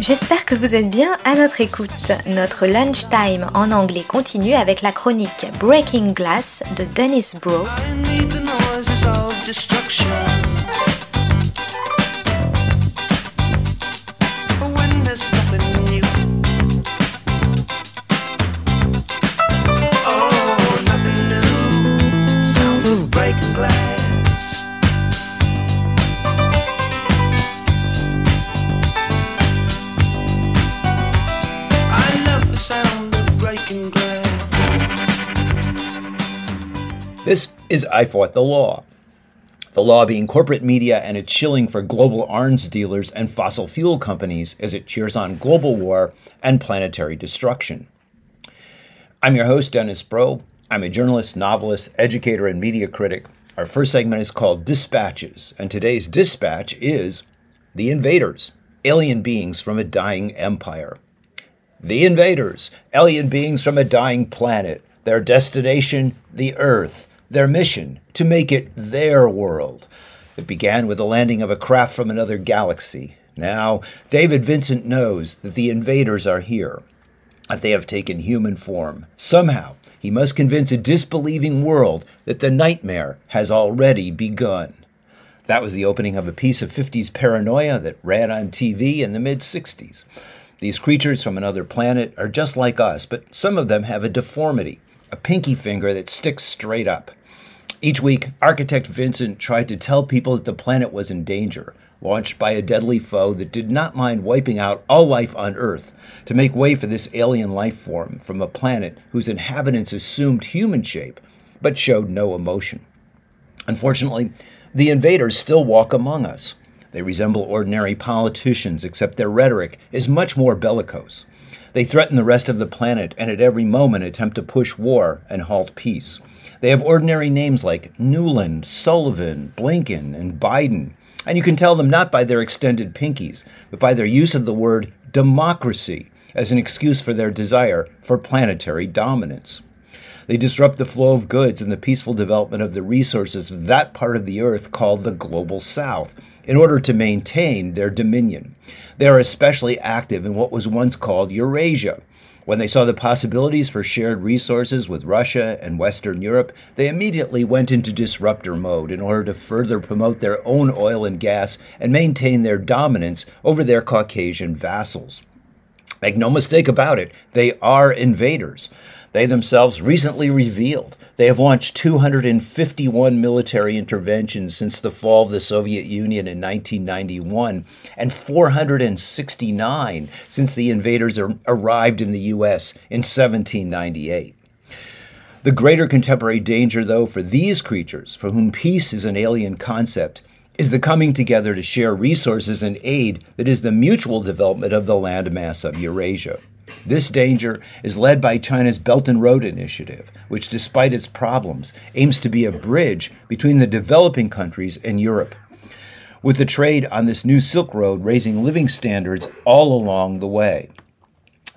J'espère que vous êtes bien à notre écoute. Notre lunchtime en anglais continue avec la chronique Breaking Glass de Dennis Bro. This is I Fought the Law. The law being corporate media and its shilling for global arms dealers and fossil fuel companies as it cheers on global war and planetary destruction. I'm your host, Dennis Broe. I'm a journalist, novelist, educator, and media critic. Our first segment is called Dispatches, and today's dispatch is The Invaders, Alien Beings from a Dying Empire. The Invaders, alien beings from a dying planet. Their destination, the Earth their mission to make it their world. It began with the landing of a craft from another galaxy. Now, David Vincent knows that the invaders are here, that they have taken human form. Somehow, he must convince a disbelieving world that the nightmare has already begun. That was the opening of a piece of 50s paranoia that ran on TV in the mid 60s. These creatures from another planet are just like us, but some of them have a deformity, a pinky finger that sticks straight up. Each week, architect Vincent tried to tell people that the planet was in danger, launched by a deadly foe that did not mind wiping out all life on Earth to make way for this alien life form from a planet whose inhabitants assumed human shape but showed no emotion. Unfortunately, the invaders still walk among us. They resemble ordinary politicians, except their rhetoric is much more bellicose. They threaten the rest of the planet and at every moment attempt to push war and halt peace. They have ordinary names like Nuland, Sullivan, Blinken, and Biden. And you can tell them not by their extended pinkies, but by their use of the word democracy as an excuse for their desire for planetary dominance. They disrupt the flow of goods and the peaceful development of the resources of that part of the earth called the global south in order to maintain their dominion. They are especially active in what was once called Eurasia, when they saw the possibilities for shared resources with Russia and Western Europe, they immediately went into disruptor mode in order to further promote their own oil and gas and maintain their dominance over their Caucasian vassals. Make no mistake about it, they are invaders. They themselves recently revealed they have launched 251 military interventions since the fall of the Soviet Union in 1991 and 469 since the invaders arrived in the U.S. in 1798. The greater contemporary danger, though, for these creatures, for whom peace is an alien concept, is the coming together to share resources and aid that is the mutual development of the landmass of Eurasia. This danger is led by China's Belt and Road Initiative, which, despite its problems, aims to be a bridge between the developing countries and Europe. With the trade on this new Silk Road raising living standards all along the way.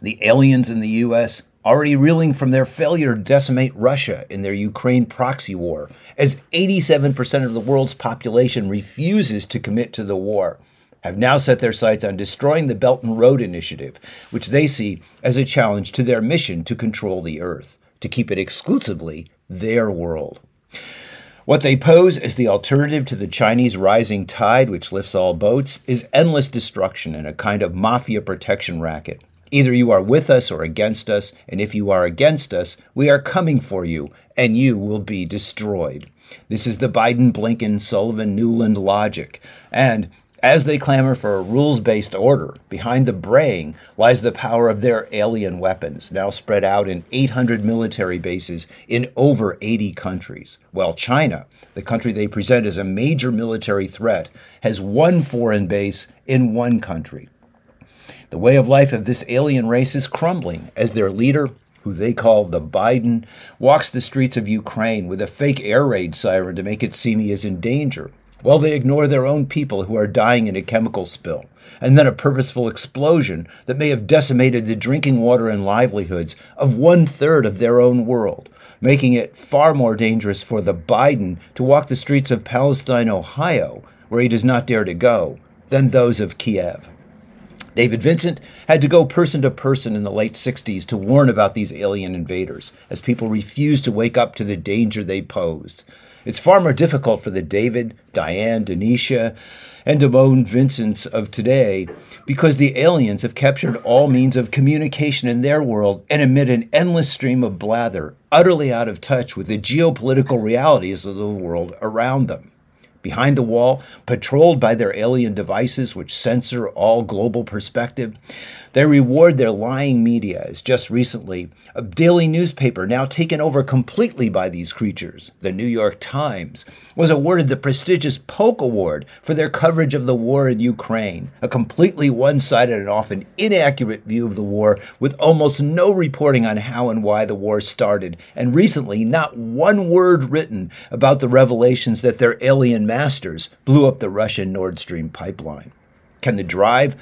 The aliens in the U.S. already reeling from their failure to decimate Russia in their Ukraine proxy war, as 87% of the world's population refuses to commit to the war have now set their sights on destroying the Belt and Road Initiative, which they see as a challenge to their mission to control the Earth, to keep it exclusively their world. What they pose as the alternative to the Chinese rising tide, which lifts all boats, is endless destruction and a kind of mafia protection racket. Either you are with us or against us, and if you are against us, we are coming for you, and you will be destroyed. This is the Biden, Blinken, Sullivan, Nuland logic. And as they clamor for a rules based order, behind the braying lies the power of their alien weapons, now spread out in 800 military bases in over 80 countries, while China, the country they present as a major military threat, has one foreign base in one country. The way of life of this alien race is crumbling as their leader, who they call the Biden, walks the streets of Ukraine with a fake air raid siren to make it seem he is in danger while they ignore their own people who are dying in a chemical spill, and then a purposeful explosion that may have decimated the drinking water and livelihoods of one third of their own world, making it far more dangerous for the Biden to walk the streets of Palestine, Ohio, where he does not dare to go, than those of Kiev. David Vincent had to go person to person in the late 60s to warn about these alien invaders, as people refused to wake up to the danger they posed. It's far more difficult for the David, Diane, Denisha, and Damone Vincents of today because the aliens have captured all means of communication in their world and emit an endless stream of blather, utterly out of touch with the geopolitical realities of the world around them behind the wall, patrolled by their alien devices which censor all global perspective. They reward their lying media, as just recently a daily newspaper now taken over completely by these creatures, the New York Times, was awarded the prestigious Polk Award for their coverage of the war in Ukraine, a completely one sided and often inaccurate view of the war, with almost no reporting on how and why the war started, and recently not one word written about the revelations that their alien masters blew up the Russian Nord Stream pipeline. Can the drive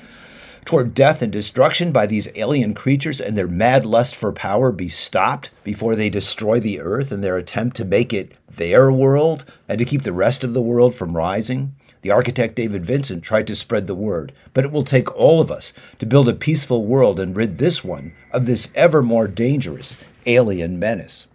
toward death and destruction by these alien creatures and their mad lust for power be stopped before they destroy the earth in their attempt to make it their world and to keep the rest of the world from rising? The architect David Vincent tried to spread the word, but it will take all of us to build a peaceful world and rid this one of this ever more dangerous alien menace.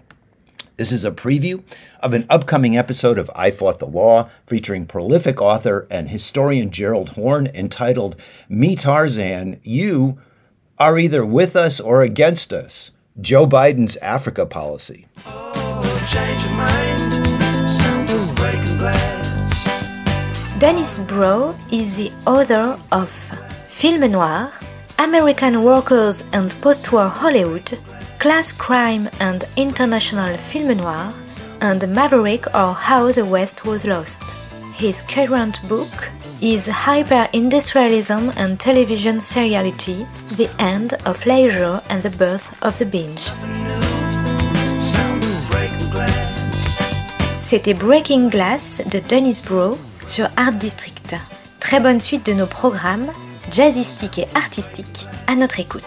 This is a preview of an upcoming episode of I Fought the Law featuring prolific author and historian Gerald Horne entitled Me Tarzan, You Are Either With Us or Against Us Joe Biden's Africa Policy. Oh, Dennis Broe is the author of Film Noir, American Workers and Post-War Hollywood, Class Crime and International Film Noir, and Maverick or How the West Was Lost. His current book is Hyper-Industrialism and Television Seriality, The End of Leisure and the Birth of the Binge. C'était Breaking Glass de Dennis Broe sur Art District. Très bonne suite de nos programmes, jazzistiques et artistiques, à notre écoute.